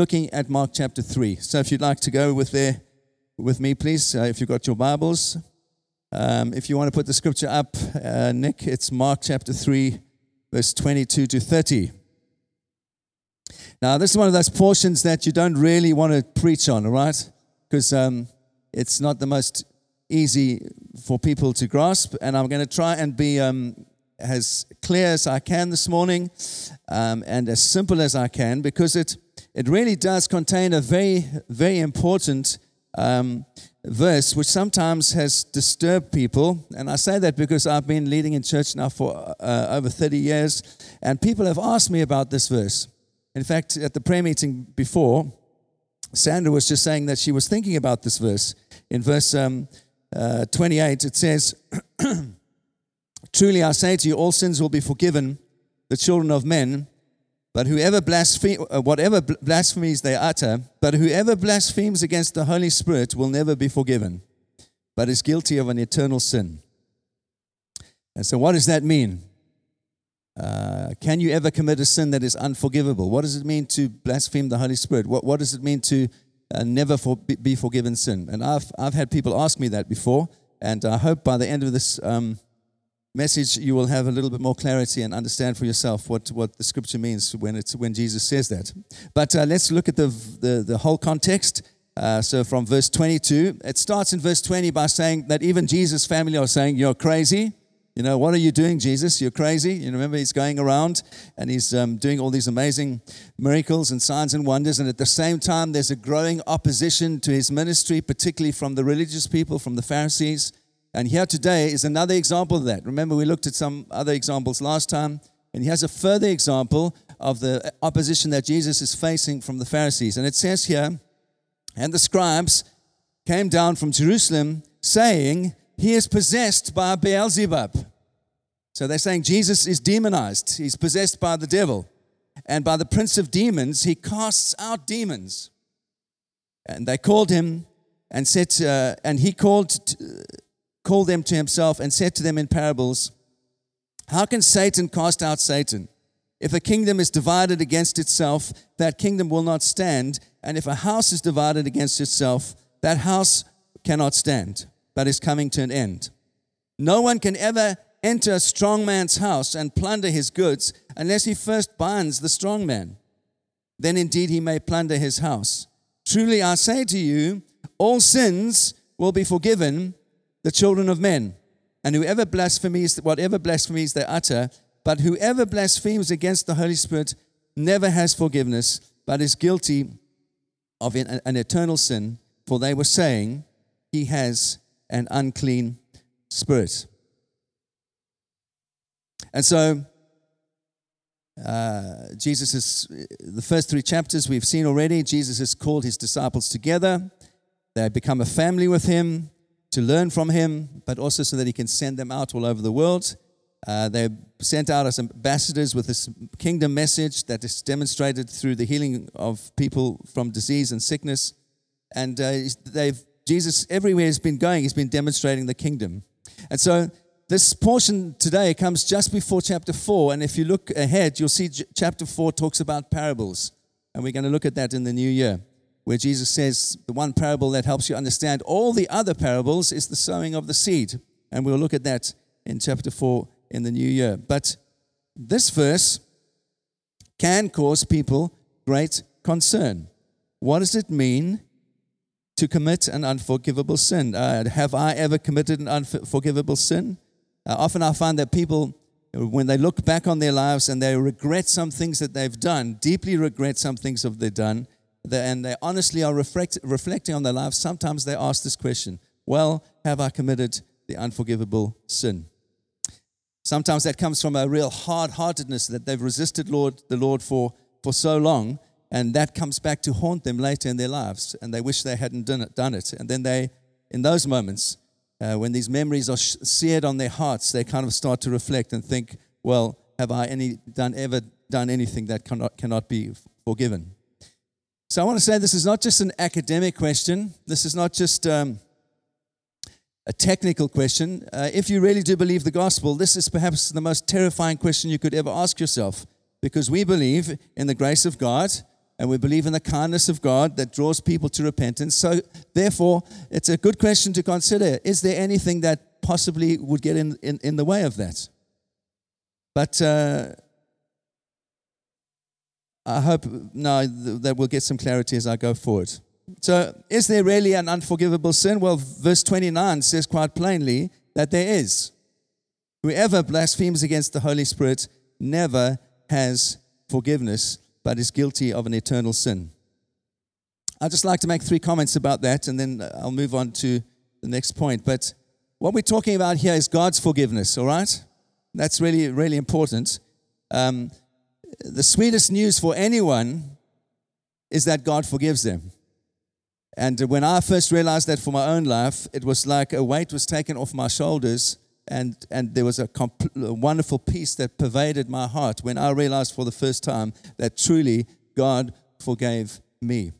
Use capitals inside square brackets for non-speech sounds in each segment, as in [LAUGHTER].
Looking at Mark chapter 3. So if you'd like to go with there with me, please, uh, if you've got your Bibles. Um, if you want to put the scripture up, uh, Nick, it's Mark chapter 3, verse 22 to 30. Now, this is one of those portions that you don't really want to preach on, all right? Because um, it's not the most easy for people to grasp. And I'm going to try and be um, as clear as I can this morning um, and as simple as I can because it, it really does contain a very, very important um, verse which sometimes has disturbed people. And I say that because I've been leading in church now for uh, over 30 years, and people have asked me about this verse. In fact, at the prayer meeting before, Sandra was just saying that she was thinking about this verse. In verse um, uh, 28, it says, [CLEARS THROAT] Truly I say to you, all sins will be forgiven the children of men, but whoever blaspheme, uh, whatever blasphemies they utter, but whoever blasphemes against the Holy Spirit will never be forgiven, but is guilty of an eternal sin. And so, what does that mean? Uh, can you ever commit a sin that is unforgivable? What does it mean to blaspheme the Holy Spirit? What, what does it mean to uh, never for, be forgiven sin? And I've, I've had people ask me that before, and I hope by the end of this um, message, you will have a little bit more clarity and understand for yourself what, what the scripture means when, it's, when Jesus says that. But uh, let's look at the, the, the whole context. Uh, so from verse 22, it starts in verse 20 by saying that even Jesus' family are saying, You're crazy. You know, what are you doing, Jesus? You're crazy. You remember, he's going around and he's um, doing all these amazing miracles and signs and wonders. And at the same time, there's a growing opposition to his ministry, particularly from the religious people, from the Pharisees. And here today is another example of that. Remember, we looked at some other examples last time, and he has a further example of the opposition that Jesus is facing from the Pharisees. And it says here, and the scribes came down from Jerusalem saying, He is possessed by Beelzebub. So they're saying Jesus is demonized, he's possessed by the devil. And by the prince of demons, he casts out demons. And they called him and said, uh, and he called called them to himself and said to them in parables, How can Satan cast out Satan? If a kingdom is divided against itself, that kingdom will not stand. And if a house is divided against itself, that house cannot stand, but is coming to an end. No one can ever enter a strong man's house and plunder his goods unless he first binds the strong man. Then indeed he may plunder his house. Truly I say to you, all sins will be forgiven the children of men. And whoever blasphemies, whatever blasphemies they utter, but whoever blasphemes against the Holy Spirit never has forgiveness, but is guilty of an eternal sin, for they were saying, He has an unclean spirit. And so, uh, Jesus is, the first three chapters we've seen already, Jesus has called his disciples together. They become a family with him to learn from him, but also so that he can send them out all over the world. Uh, they're sent out as ambassadors with this kingdom message that is demonstrated through the healing of people from disease and sickness. And uh, they've, Jesus, everywhere he's been going, he's been demonstrating the kingdom. And so this portion today comes just before chapter 4. And if you look ahead, you'll see chapter 4 talks about parables. And we're going to look at that in the new year where Jesus says the one parable that helps you understand all the other parables is the sowing of the seed. And we'll look at that in chapter 4 in the new year. But this verse can cause people great concern. What does it mean to commit an unforgivable sin? Uh, have I ever committed an unforgivable sin? Uh, often I find that people, when they look back on their lives and they regret some things that they've done, deeply regret some things that they've done, and they honestly are reflect, reflecting on their lives, sometimes they ask this question Well, have I committed the unforgivable sin? Sometimes that comes from a real hard heartedness that they've resisted Lord, the Lord for, for so long, and that comes back to haunt them later in their lives, and they wish they hadn't done it. Done it. And then they, in those moments, uh, when these memories are seared on their hearts, they kind of start to reflect and think, well, have I any, done, ever done anything that cannot, cannot be forgiven? So I want to say this is not just an academic question. This is not just um, a technical question. Uh, if you really do believe the gospel, this is perhaps the most terrifying question you could ever ask yourself because we believe in the grace of God and we believe in the kindness of God that draws people to repentance. So, therefore, it's a good question to consider is there anything that possibly would get in, in, in the way of that? But uh, I hope now that we'll get some clarity as I go forward. So, is there really an unforgivable sin? Well, verse 29 says quite plainly that there is. Whoever blasphemes against the Holy Spirit never has forgiveness, but is guilty of an eternal sin. I'd just like to make three comments about that, and then I'll move on to the next point. But what we're talking about here is God's forgiveness, all right? That's really, really important. Um, the sweetest news for anyone is that God forgives them. And when I first realized that for my own life, it was like a weight was taken off my shoulders, and, and there was a, comp- a wonderful peace that pervaded my heart when I realized for the first time that truly God forgave me.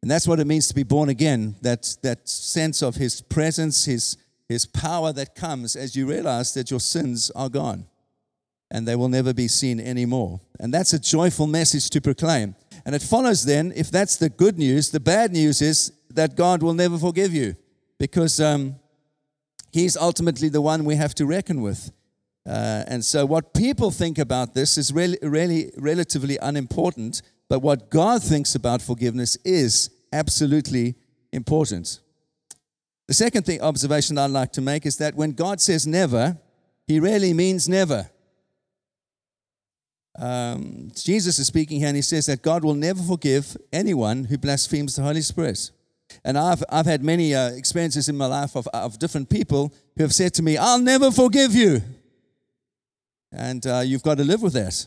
And that's what it means to be born again that, that sense of His presence, His, His power that comes as you realize that your sins are gone and they will never be seen anymore. And that's a joyful message to proclaim. And it follows then, if that's the good news, the bad news is that God will never forgive you because um, He's ultimately the one we have to reckon with. Uh, and so, what people think about this is really, really relatively unimportant, but what God thinks about forgiveness is absolutely important. The second thing, observation I'd like to make is that when God says never, He really means never. Um, Jesus is speaking here and he says that God will never forgive anyone who blasphemes the Holy Spirit. And I've, I've had many uh, experiences in my life of, of different people who have said to me, I'll never forgive you. And uh, you've got to live with that.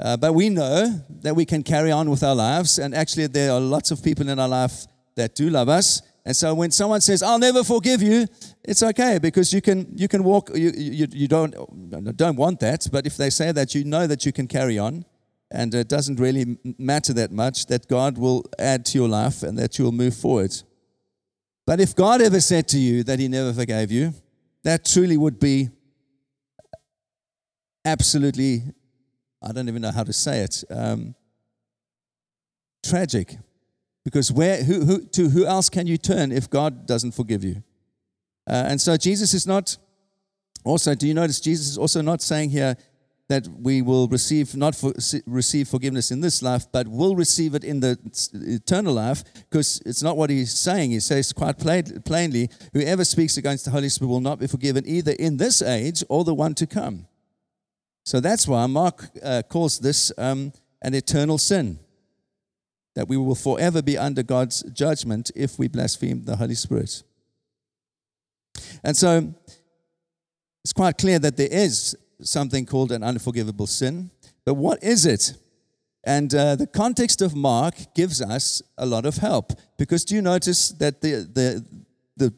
Uh, but we know that we can carry on with our lives. And actually, there are lots of people in our life that do love us. And so when someone says, I'll never forgive you, it's okay because you can, you can walk, you, you, you don't, don't want that. But if they say that, you know that you can carry on. And it doesn't really matter that much that God will add to your life and that you'll move forward. But if God ever said to you that He never forgave you, that truly would be absolutely, I don't even know how to say it, um, tragic. Because where, who, who, to who else can you turn if God doesn't forgive you? Uh, and so Jesus is not, also, do you notice Jesus is also not saying here that we will receive, not for, receive forgiveness in this life, but will receive it in the eternal life, because it's not what he's saying. He says quite plain, plainly, whoever speaks against the Holy Spirit will not be forgiven either in this age or the one to come. So that's why Mark uh, calls this um, an eternal sin that we will forever be under God's judgment if we blaspheme the Holy Spirit. And so it's quite clear that there is something called an unforgivable sin. But what is it? And uh, the context of Mark gives us a lot of help because do you notice that the, the, the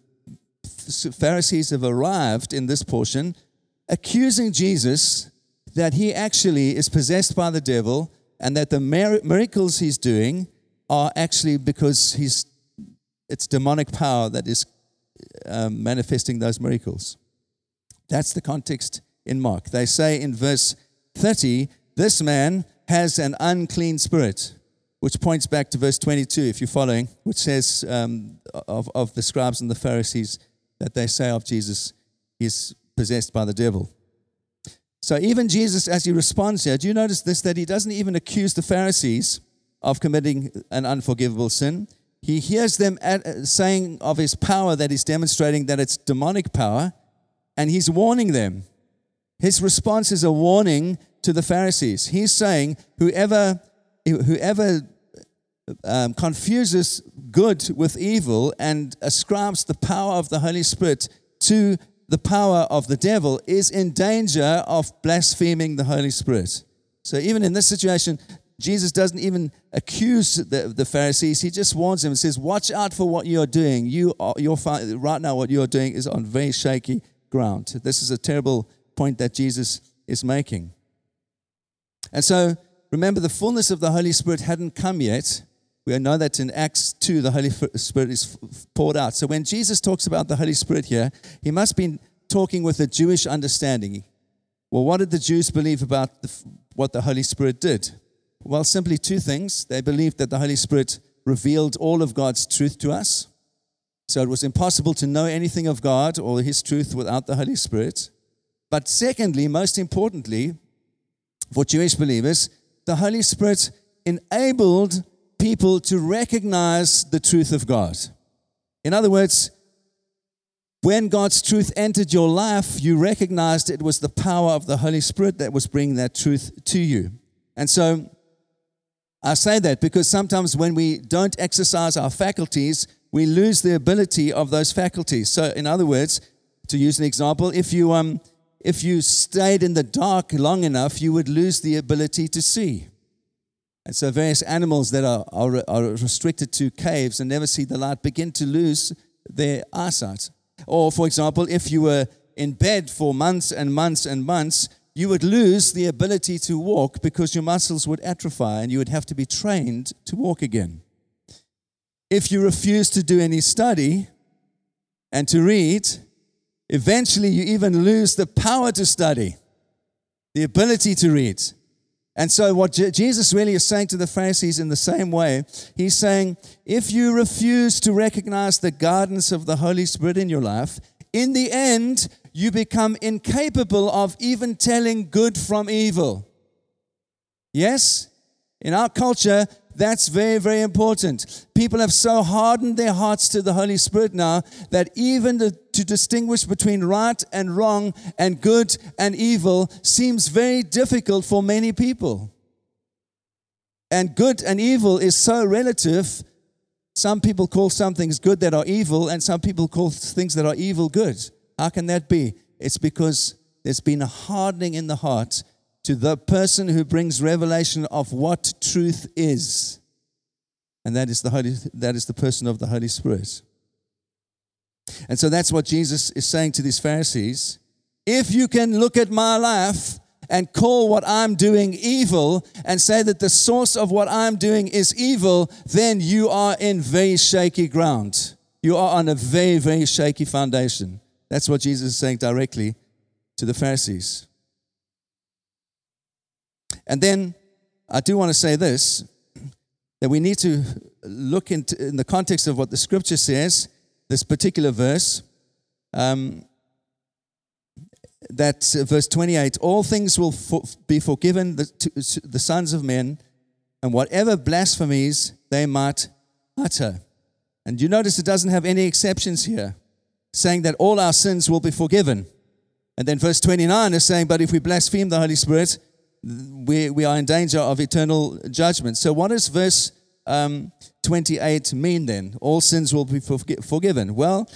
Pharisees have arrived in this portion accusing Jesus that he actually is possessed by the devil and that the miracles he's doing are actually because he's it's demonic power that is um, manifesting those miracles. That's the context in Mark. They say in verse 30, this man has an unclean spirit, which points back to verse 22, if you're following, which says um, of, of the scribes and the Pharisees that they say of Jesus, he's possessed by the devil. So even Jesus, as he responds here, do you notice this? That he doesn't even accuse the Pharisees of committing an unforgivable sin. He hears them at, uh, saying of his power that he's demonstrating that it's demonic power, and he's warning them. His response is a warning to the Pharisees. He's saying, whoever, whoever um, confuses good with evil and ascribes the power of the Holy Spirit to the power of the devil is in danger of blaspheming the Holy Spirit. So, even in this situation, Jesus doesn't even accuse the, the Pharisees. He just warns them and says, Watch out for what you're doing. You are, you're, right now, what you're doing is on very shaky ground. This is a terrible point that Jesus is making. And so, remember, the fullness of the Holy Spirit hadn't come yet. We know that in Acts 2, the Holy Spirit is poured out. So when Jesus talks about the Holy Spirit here, he must be talking with a Jewish understanding. Well, what did the Jews believe about the, what the Holy Spirit did? Well, simply two things. They believed that the Holy Spirit revealed all of God's truth to us. So it was impossible to know anything of God or His truth without the Holy Spirit. But secondly, most importantly, for Jewish believers, the Holy Spirit enabled people to recognize the truth of God. In other words, when God's truth entered your life, you recognized it was the power of the Holy Spirit that was bringing that truth to you. And so I say that because sometimes when we don't exercise our faculties, we lose the ability of those faculties. So, in other words, to use an example, if you, um, if you stayed in the dark long enough, you would lose the ability to see. And so, various animals that are, are, are restricted to caves and never see the light begin to lose their eyesight. Or, for example, if you were in bed for months and months and months, you would lose the ability to walk because your muscles would atrophy and you would have to be trained to walk again. If you refuse to do any study and to read, eventually you even lose the power to study, the ability to read. And so, what Jesus really is saying to the Pharisees in the same way, he's saying, if you refuse to recognize the guidance of the Holy Spirit in your life, in the end, you become incapable of even telling good from evil. Yes? In our culture, that's very, very important. People have so hardened their hearts to the Holy Spirit now that even to, to, distinguish between right and wrong and good and evil seems very difficult for many people. And good and evil is so relative. Some people call some things good that are evil, and some people call things that are evil good. How can that be? It's because there's been a hardening in the heart to the person who brings revelation of what truth is. And that is the Holy, that is the person of the Holy Spirit. And so that's what Jesus is saying to these Pharisees. If you can look at my life and call what I'm doing evil and say that the source of what I'm doing is evil, then you are in very shaky ground. You are on a very, very shaky foundation. That's what Jesus is saying directly to the Pharisees. And then I do want to say this that we need to look into in the context of what the scripture says, this particular verse. Um, that verse 28 all things will be forgiven the, to, the sons of men and whatever blasphemies they might utter and you notice it doesn't have any exceptions here saying that all our sins will be forgiven and then verse 29 is saying but if we blaspheme the holy spirit we, we are in danger of eternal judgment. So, what is verse um, 28 mean then? All sins will be forgiven. Well,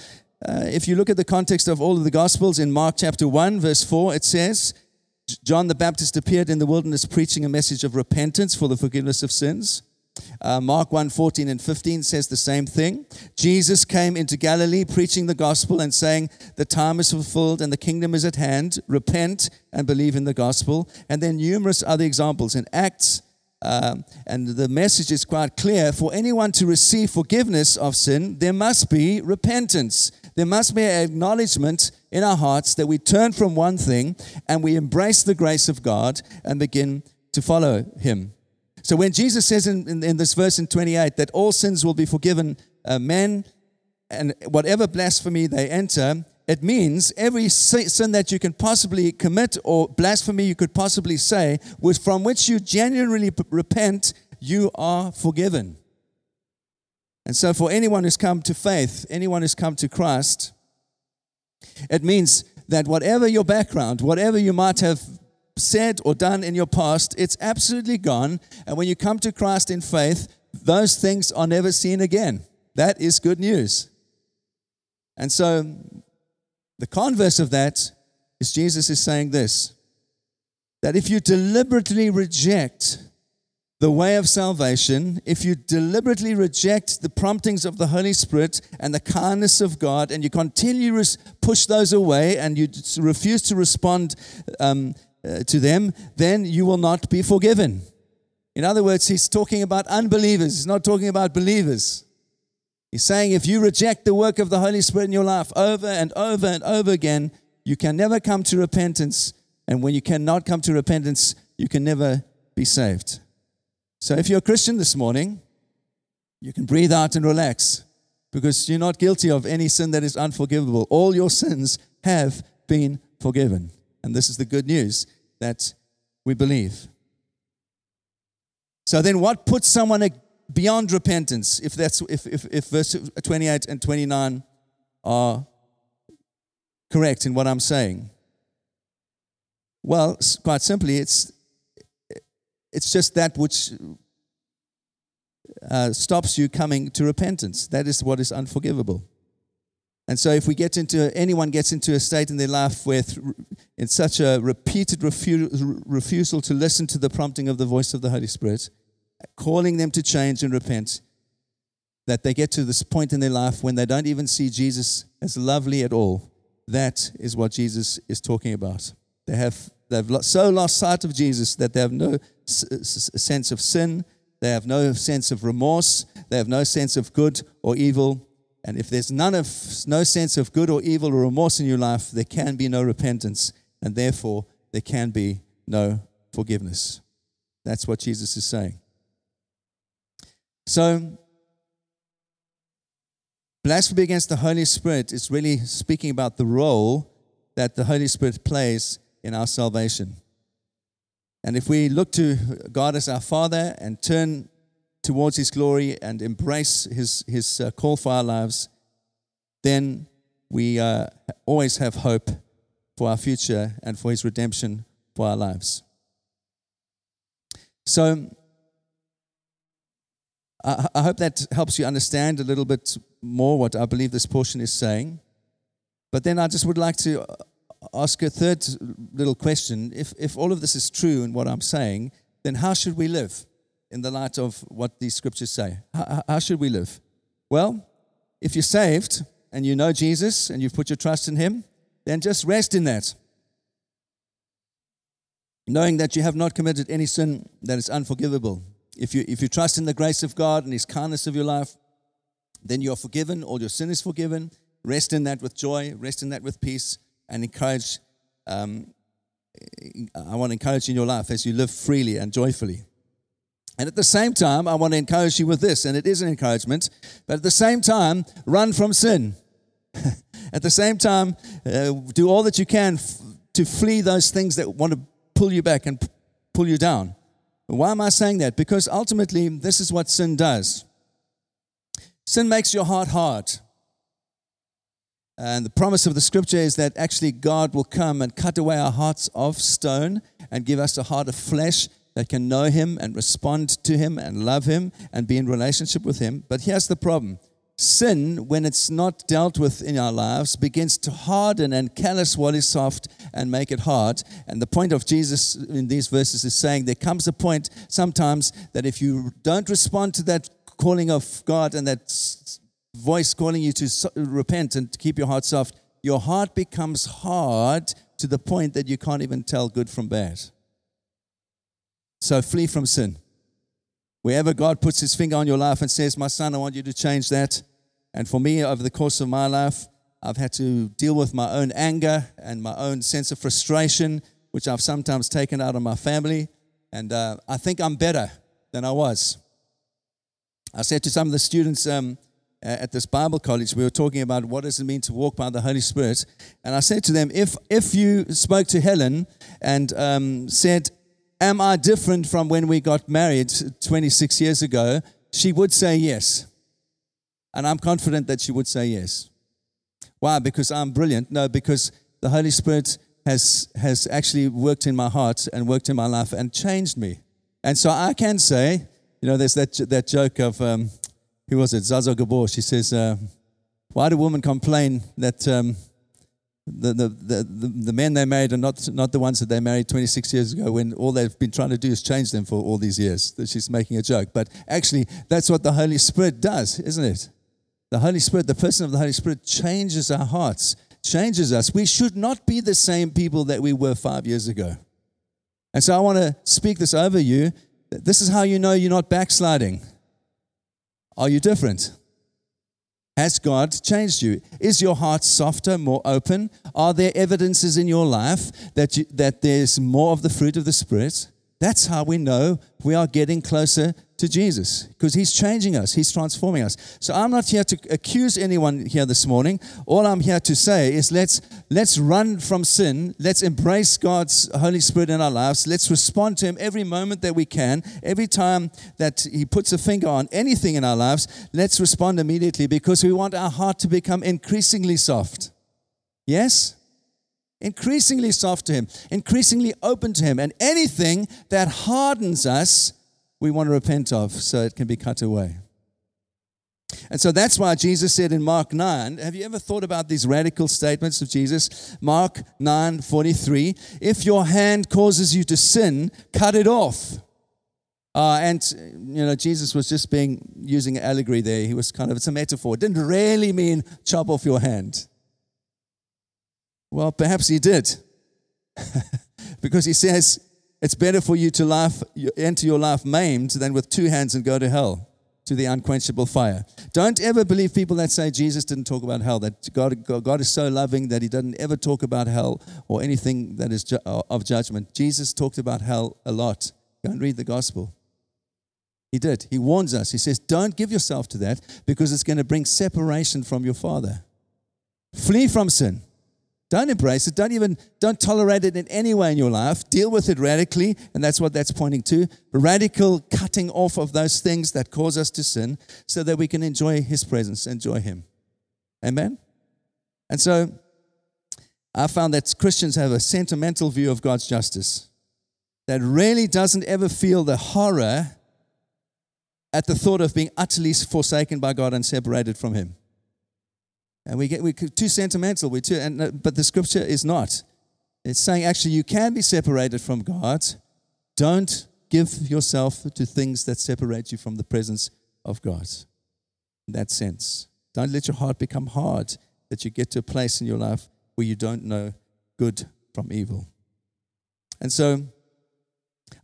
uh, if you look at the context of all of the Gospels in Mark chapter 1, verse 4, it says, John the Baptist appeared in the wilderness preaching a message of repentance for the forgiveness of sins. Uh, Mark 1 14 and 15 says the same thing. Jesus came into Galilee preaching the gospel and saying, The time is fulfilled and the kingdom is at hand. Repent and believe in the gospel. And then numerous other examples in Acts. Uh, and the message is quite clear for anyone to receive forgiveness of sin, there must be repentance. There must be an acknowledgement in our hearts that we turn from one thing and we embrace the grace of God and begin to follow Him. So when Jesus says in, in, in this verse in 28 that all sins will be forgiven uh, men and whatever blasphemy they enter, it means every sin that you can possibly commit or blasphemy you could possibly say, from which you genuinely repent, you are forgiven. And so, for anyone who's come to faith, anyone who's come to Christ, it means that whatever your background, whatever you might have said or done in your past, it's absolutely gone. And when you come to Christ in faith, those things are never seen again. That is good news. And so, the converse of that is Jesus is saying this that if you deliberately reject the way of salvation, if you deliberately reject the promptings of the Holy Spirit and the kindness of God, and you continue to push those away and you refuse to respond um, uh, to them, then you will not be forgiven. In other words, he's talking about unbelievers, he's not talking about believers. He's saying if you reject the work of the Holy Spirit in your life over and over and over again, you can never come to repentance. And when you cannot come to repentance, you can never be saved. So if you're a Christian this morning, you can breathe out and relax because you're not guilty of any sin that is unforgivable. All your sins have been forgiven. And this is the good news that we believe. So then what puts someone beyond repentance if that's if, if, if verse 28 and 29 are correct in what I'm saying? Well, quite simply, it's it's just that which uh, stops you coming to repentance. That is what is unforgivable. And so, if we get into anyone gets into a state in their life where, in such a repeated refu- refusal to listen to the prompting of the voice of the Holy Spirit, calling them to change and repent, that they get to this point in their life when they don't even see Jesus as lovely at all. That is what Jesus is talking about. They have they've so lost sight of Jesus that they have no sense of sin, they have no sense of remorse, they have no sense of good or evil. And if there's none of no sense of good or evil or remorse in your life, there can be no repentance, and therefore there can be no forgiveness. That's what Jesus is saying. So, blasphemy against the Holy Spirit is really speaking about the role that the Holy Spirit plays in our salvation. And if we look to God as our Father and turn towards His glory and embrace His, his uh, call for our lives, then we uh, always have hope for our future and for His redemption for our lives. So, I, hope that helps you understand a little bit more what I believe this portion is saying. But then I just would like to uh, ask a third little question. If, if all of this is true in what I'm saying, then how should we live in the light of what these scriptures say? How, how should we live? Well, if you're saved and you know Jesus and you've put your trust in Him, then just rest in that. Knowing that you have not committed any sin that is unforgivable. If you, if you trust in the grace of God and His kindness of your life, then you are forgiven. All your sin is forgiven. Rest in that with joy, rest in that with peace, and encourage. Um, I want to encourage you in your life as you live freely and joyfully. And at the same time, I want to encourage you with this, and it is an encouragement, but at the same time, run from sin. [LAUGHS] at the same time, uh, do all that you can f- to flee those things that want to pull you back and p- pull you down. Why am I saying that? Because ultimately, this is what sin does sin makes your heart hard. And the promise of the scripture is that actually God will come and cut away our hearts of stone and give us a heart of flesh that can know Him and respond to Him and love Him and be in relationship with Him. But here's the problem sin, when it's not dealt with in our lives, begins to harden and callous what is soft and make it hard. And the point of Jesus in these verses is saying there comes a point sometimes that if you don't respond to that calling of God and that voice calling you to repent and to keep your heart soft, your heart becomes hard to the point that you can't even tell good from bad. So flee from sin. Wherever God puts his finger on your life and says, My son, I want you to change that. And for me, over the course of my life, I've had to deal with my own anger and my own sense of frustration, which I've sometimes taken out on my family. And uh, I think I'm better than I was. I said to some of the students um, at this Bible college, we were talking about what does it mean to walk by the Holy Spirit. And I said to them, if, if you spoke to Helen and um, said, Am I different from when we got married 26 years ago? She would say yes. And I'm confident that she would say yes. Why? Because I'm brilliant? No, because the Holy Spirit has, has actually worked in my heart and worked in my life and changed me. And so I can say, you know, there's that, that joke of, um, who was it? Zsa Zsa Gabor. She says, uh, Why do women complain that um, the, the, the, the, men they married are not, not the ones that they married 26 years ago when all they've been trying to do is change them for all these years. She's making a joke. But actually, that's what the Holy Spirit does, isn't it? The Holy Spirit, the person of the Holy Spirit, changes our hearts, changes us. We should not be the same people that we were five years ago. And so I want to speak this over you. This is how you know you're not backsliding. Are you different? Has God changed you? Is your heart softer, more open? Are there evidences in your life that, you, that there's more of the fruit of the Spirit? That's how we know we are getting closer to Jesus because He's changing us, He's transforming us. So I'm not here to accuse anyone here this morning. All I'm here to say is let's let's run from sin, let's embrace God's Holy Spirit in our lives, let's respond to Him every moment that we can, every time that He puts a finger on anything in our lives, let's respond immediately because we want our heart to become increasingly soft. Yes? Increasingly soft to Him, increasingly open to Him, and anything that hardens us we want to repent of so it can be cut away. And so that's why Jesus said in Mark 9, have you ever thought about these radical statements of Jesus? Mark 9 43, if your hand causes you to sin, cut it off. Uh, and, you know, Jesus was just being, using allegory there. He was kind of, it's a metaphor. It didn't really mean chop off your hand. Well, perhaps he did. [LAUGHS] because he says, it's better for you to laugh, enter your life maimed than with two hands and go to hell, to the unquenchable fire. Don't ever believe people that say Jesus didn't talk about hell, that God, God is so loving that he doesn't ever talk about hell or anything that is ju- uh, of judgment. Jesus talked about hell a lot. Go and read the gospel. He did. He warns us. He says, Don't give yourself to that because it's going to bring separation from your Father. Flee from sin. Don't embrace it. Don't even don't tolerate it in any way in your life. Deal with it radically, and that's what that's pointing to. Radical cutting off of those things that cause us to sin so that we can enjoy his presence, enjoy him. Amen. And so I found that Christians have a sentimental view of God's justice that really doesn't ever feel the horror at the thought of being utterly forsaken by God and separated from him. And we get we're too sentimental. We're too, and, uh, but the scripture is not. It's saying actually you can be separated from God. Don't give yourself to things that separate you from the presence of God. In that sense, don't let your heart become hard that you get to a place in your life where you don't know good from evil. And so,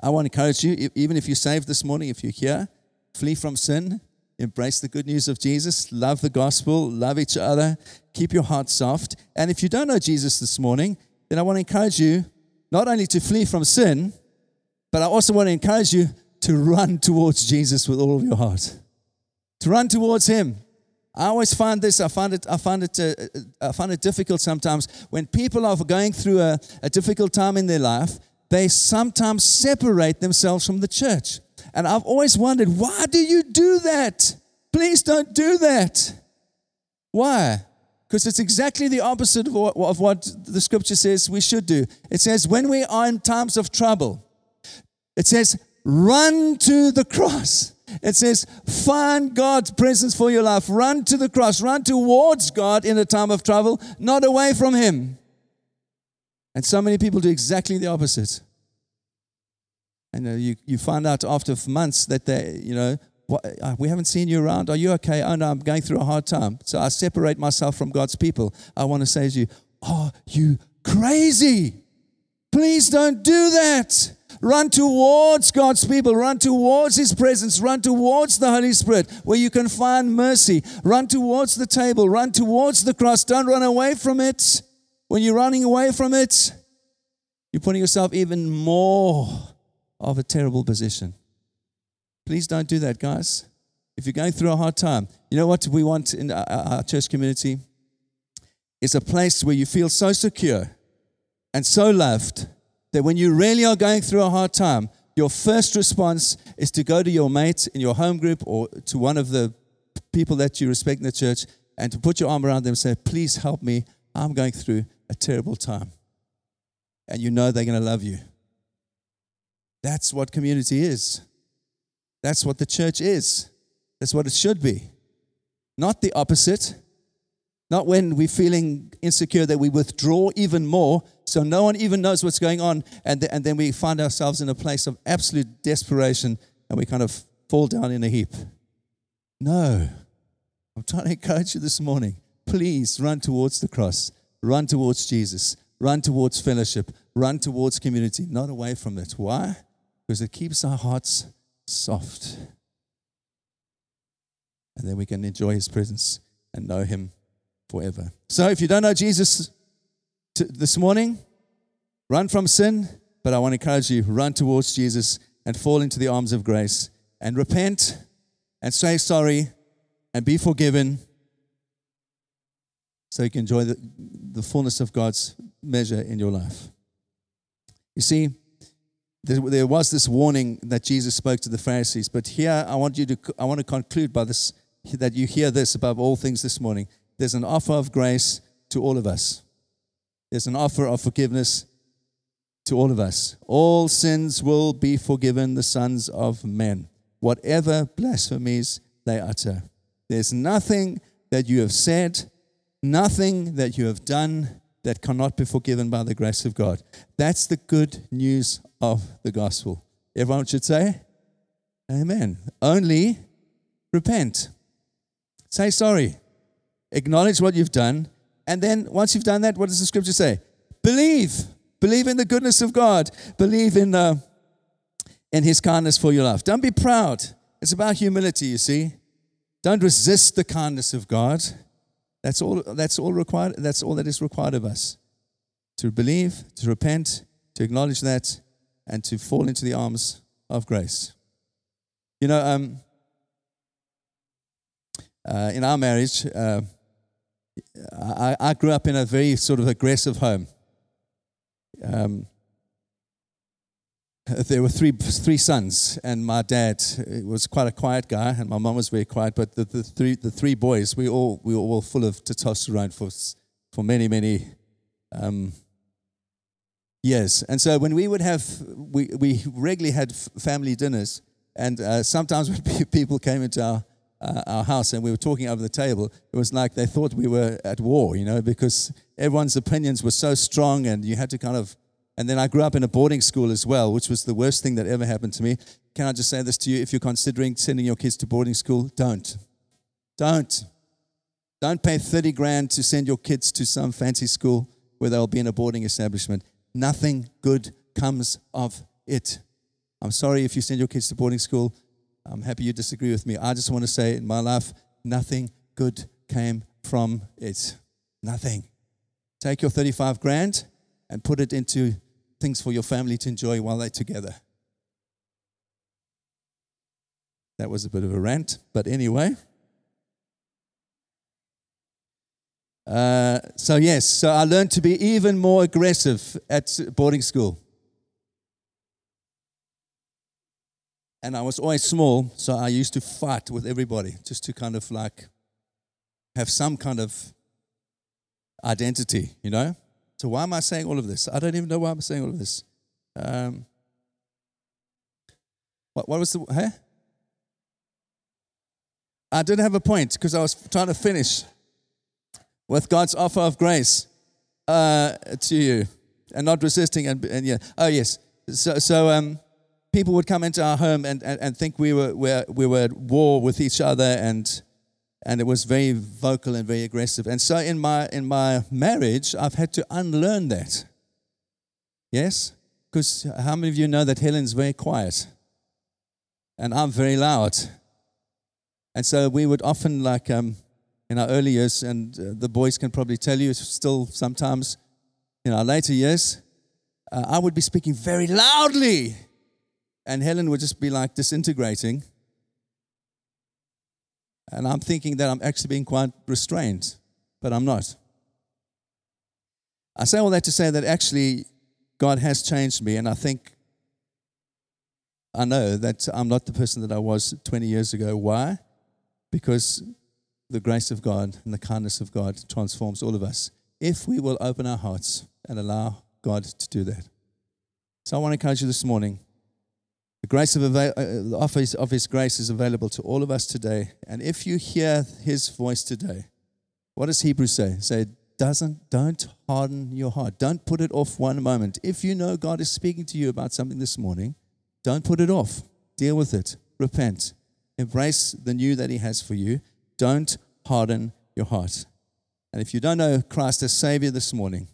I want to encourage you, even if you're saved this morning, if you're here, flee from sin, Embrace the good news of Jesus. Love the gospel. Love each other. Keep your heart soft. And if you don't know Jesus this morning, then I want to encourage you not only to flee from sin, but I also want to encourage you to run towards Jesus with all of your heart. To run towards Him. I always find this. I find it. I find it. Uh, uh I find it difficult sometimes when people are going through a, a difficult time in their life. They sometimes separate themselves from the church. And I've always wondered, why do you do that? Please don't do that. Why? Because it's exactly the opposite of what, of what the scripture says we should do. It says, when we are in times of trouble, it says, run to the cross. It says, find God's presence for your life. Run to the cross. Run towards God in a time of trouble, not away from Him. And so many people do exactly the opposite. And uh, you, you find out after months that they, you know, uh, we haven't seen you around. Are you okay? Oh, no, I'm going through a hard time. So I separate myself from God's people. I want to say to you, Are you crazy? Please don't do that. Run towards God's people. Run towards His presence. Run towards the Holy Spirit where you can find mercy. Run towards the table. Run towards the cross. Don't run away from it. When you're running away from it, you're putting yourself even more of a terrible position. Please don't do that, guys. If you're going through a hard time, you know what we want in our church community? It's a place where you feel so secure and so loved that when you really are going through a hard time, your first response is to go to your mate in your home group or to one of the people that you respect in the church and to put your arm around them and say, Please help me. I'm going through a terrible time. And you know they're going to love you. That's what community is. That's what the church is. That's what it should be. Not the opposite. Not when we're feeling insecure that we withdraw even more so no one even knows what's going on. And, th- and then we find ourselves in a place of absolute desperation and we kind of fall down in a heap. No. I'm trying to encourage you this morning. Please run towards the cross, run towards Jesus, run towards fellowship, run towards community, not away from it. Why? Because it keeps our hearts soft. And then we can enjoy his presence and know him forever. So if you don't know Jesus this morning, run from sin, but I want to encourage you run towards Jesus and fall into the arms of grace and repent and say sorry and be forgiven so you can enjoy the, the fullness of God's measure in your life. You see, there, was this warning that Jesus spoke to the Pharisees, but here I want you to I want to conclude by this that you hear this above all things this morning. There's an offer of grace to all of us. There's an offer of forgiveness to all of us. All sins will be forgiven the sons of men, whatever blasphemies they utter. There's nothing that you have said, nothing that you have done that cannot be forgiven by the grace of God. That's the good news of the gospel. Everyone should say, Amen. Only repent. Say sorry. Acknowledge what you've done. And then once you've done that, what does the scripture say? Believe. Believe in the goodness of God. Believe in, uh, in his kindness for your life. Don't be proud. It's about humility, you see. Don't resist the kindness of God. That's all, that's all required. That's all that is required of us. To believe, to repent, to acknowledge that, and to fall into the arms of grace. You know, um, uh, in our marriage, uh, I, I, grew up in a very sort of aggressive home. Um, there were three three sons, and my dad was quite a quiet guy, and my mom was very quiet. But the, the three the three boys, we all we were all full of testosterone for for many many um, years. And so when we would have we we regularly had family dinners, and uh, sometimes [LAUGHS] when people came into our uh, our house and we were talking over the table, it was like they thought we were at war, you know, because everyone's opinions were so strong and you had to kind of. And then I grew up in a boarding school as well, which was the worst thing that ever happened to me. Can I just say this to you? If you're considering sending your kids to boarding school, don't. Don't. Don't pay 30 grand to send your kids to some fancy school where they'll be in a boarding establishment. Nothing good comes of it. I'm sorry if you send your kids to boarding school. I'm happy you disagree with me. I just want to say in my life, nothing good came from it. Nothing. Take your 35 grand and put it into things for your family to enjoy while they're together. That was a bit of a rant, but anyway. Uh, so, yes, so I learned to be even more aggressive at boarding school. And I was always small, so I used to fight with everybody just to kind of like have some kind of identity, you know? So, why am I saying all of this? I don't even know why I'm saying all of this. Um, what, what was the, hey? I did have a point because I was trying to finish with God's offer of grace uh, to you and not resisting. And, and yeah, oh, yes. So, so um, people would come into our home and, and, and think we were, we we were at war with each other and, and it was very vocal and very aggressive. And so in my, in my marriage, I've had to unlearn that. Yes? Because how many of you know that Helen's very quiet and I'm very loud? And so we would often, like um, in our early years, and uh, the boys can probably tell you still sometimes in our later years, uh, I would be speaking very loudly and Helen would just be like disintegrating. And I'm thinking that I'm actually being quite restrained, but I'm not. I say all that to say that actually God has changed me, and I think I know that I'm not the person that I was 20 years ago. Why? Because the grace of God and the kindness of God transforms all of us if we will open our hearts and allow God to do that. So I want to encourage you this morning the grace of uh, the office of His grace is available to all of us today. And if you hear His voice today, what does Hebrews say? Say, doesn't don't harden your heart. Don't put it off one moment. If you know God is speaking to you about something this morning, don't put it off. Deal with it. Repent. Embrace the new that He has for you. Don't harden your heart. And if you don't know Christ as Savior this morning,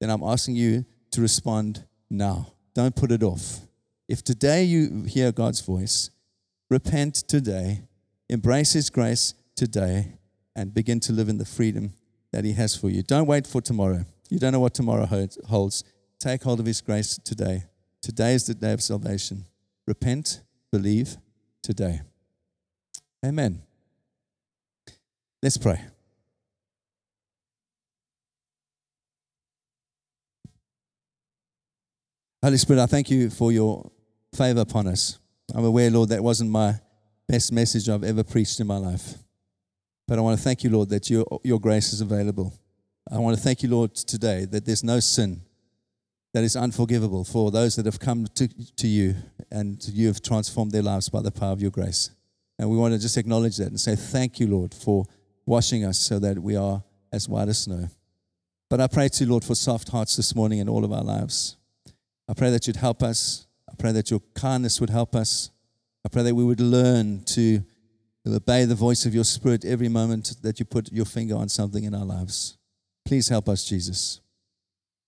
then I'm asking you to respond now. Don't put it off. If today you hear God's voice, repent today, embrace His grace today, and begin to live in the freedom that He has for you. Don't wait for tomorrow. You don't know what tomorrow holds. Take hold of His grace today. Today is the day of salvation. Repent, believe today. Amen. Let's pray. Holy Spirit, I thank you for your favor upon us. I'm aware, Lord, that wasn't my best message I've ever preached in my life. But I want to thank you, Lord, that your, your grace is available. I want to thank you, Lord, today that there's no sin that is unforgivable for those that have come to, to you and you have transformed their lives by the power of your grace. And we want to just acknowledge that and say, Thank you, Lord, for washing us so that we are as white as snow. But I pray to you, Lord, for soft hearts this morning in all of our lives. I pray that you'd help us. I pray that your kindness would help us. I pray that we would learn to obey the voice of your spirit every moment that you put your finger on something in our lives. Please help us, Jesus.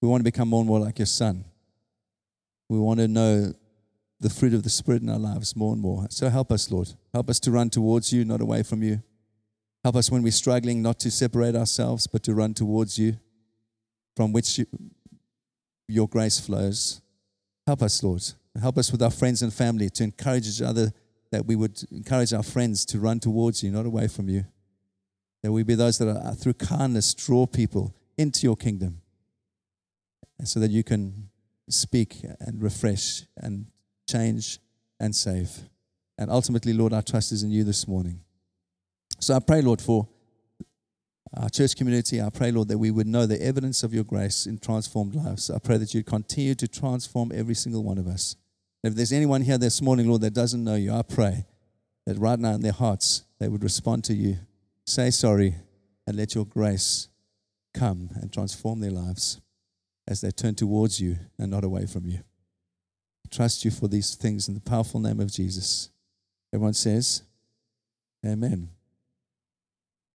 We want to become more and more like your son. We want to know the fruit of the Spirit in our lives more and more. So help us, Lord. Help us to run towards you, not away from you. Help us when we're struggling not to separate ourselves, but to run towards you, from which you, your grace flows. Help us, Lord. Help us with our friends and family to encourage each other, that we would encourage our friends to run towards you, not away from you. That we be those that are, through kindness, draw people into your kingdom so that you can speak and refresh and change and save. And ultimately, Lord, our trust is in you this morning. So I pray, Lord, for our church community. I pray, Lord, that we would know the evidence of your grace in transformed lives. I pray that you continue to transform every single one of us. if there's anyone here this morning, Lord, that doesn't know you, I pray that right now in their hearts they would respond to you, say sorry, and let your grace come and transform their lives as they turn towards you and not away from you. Trust you for these things in the powerful name of Jesus. Everyone says, Amen.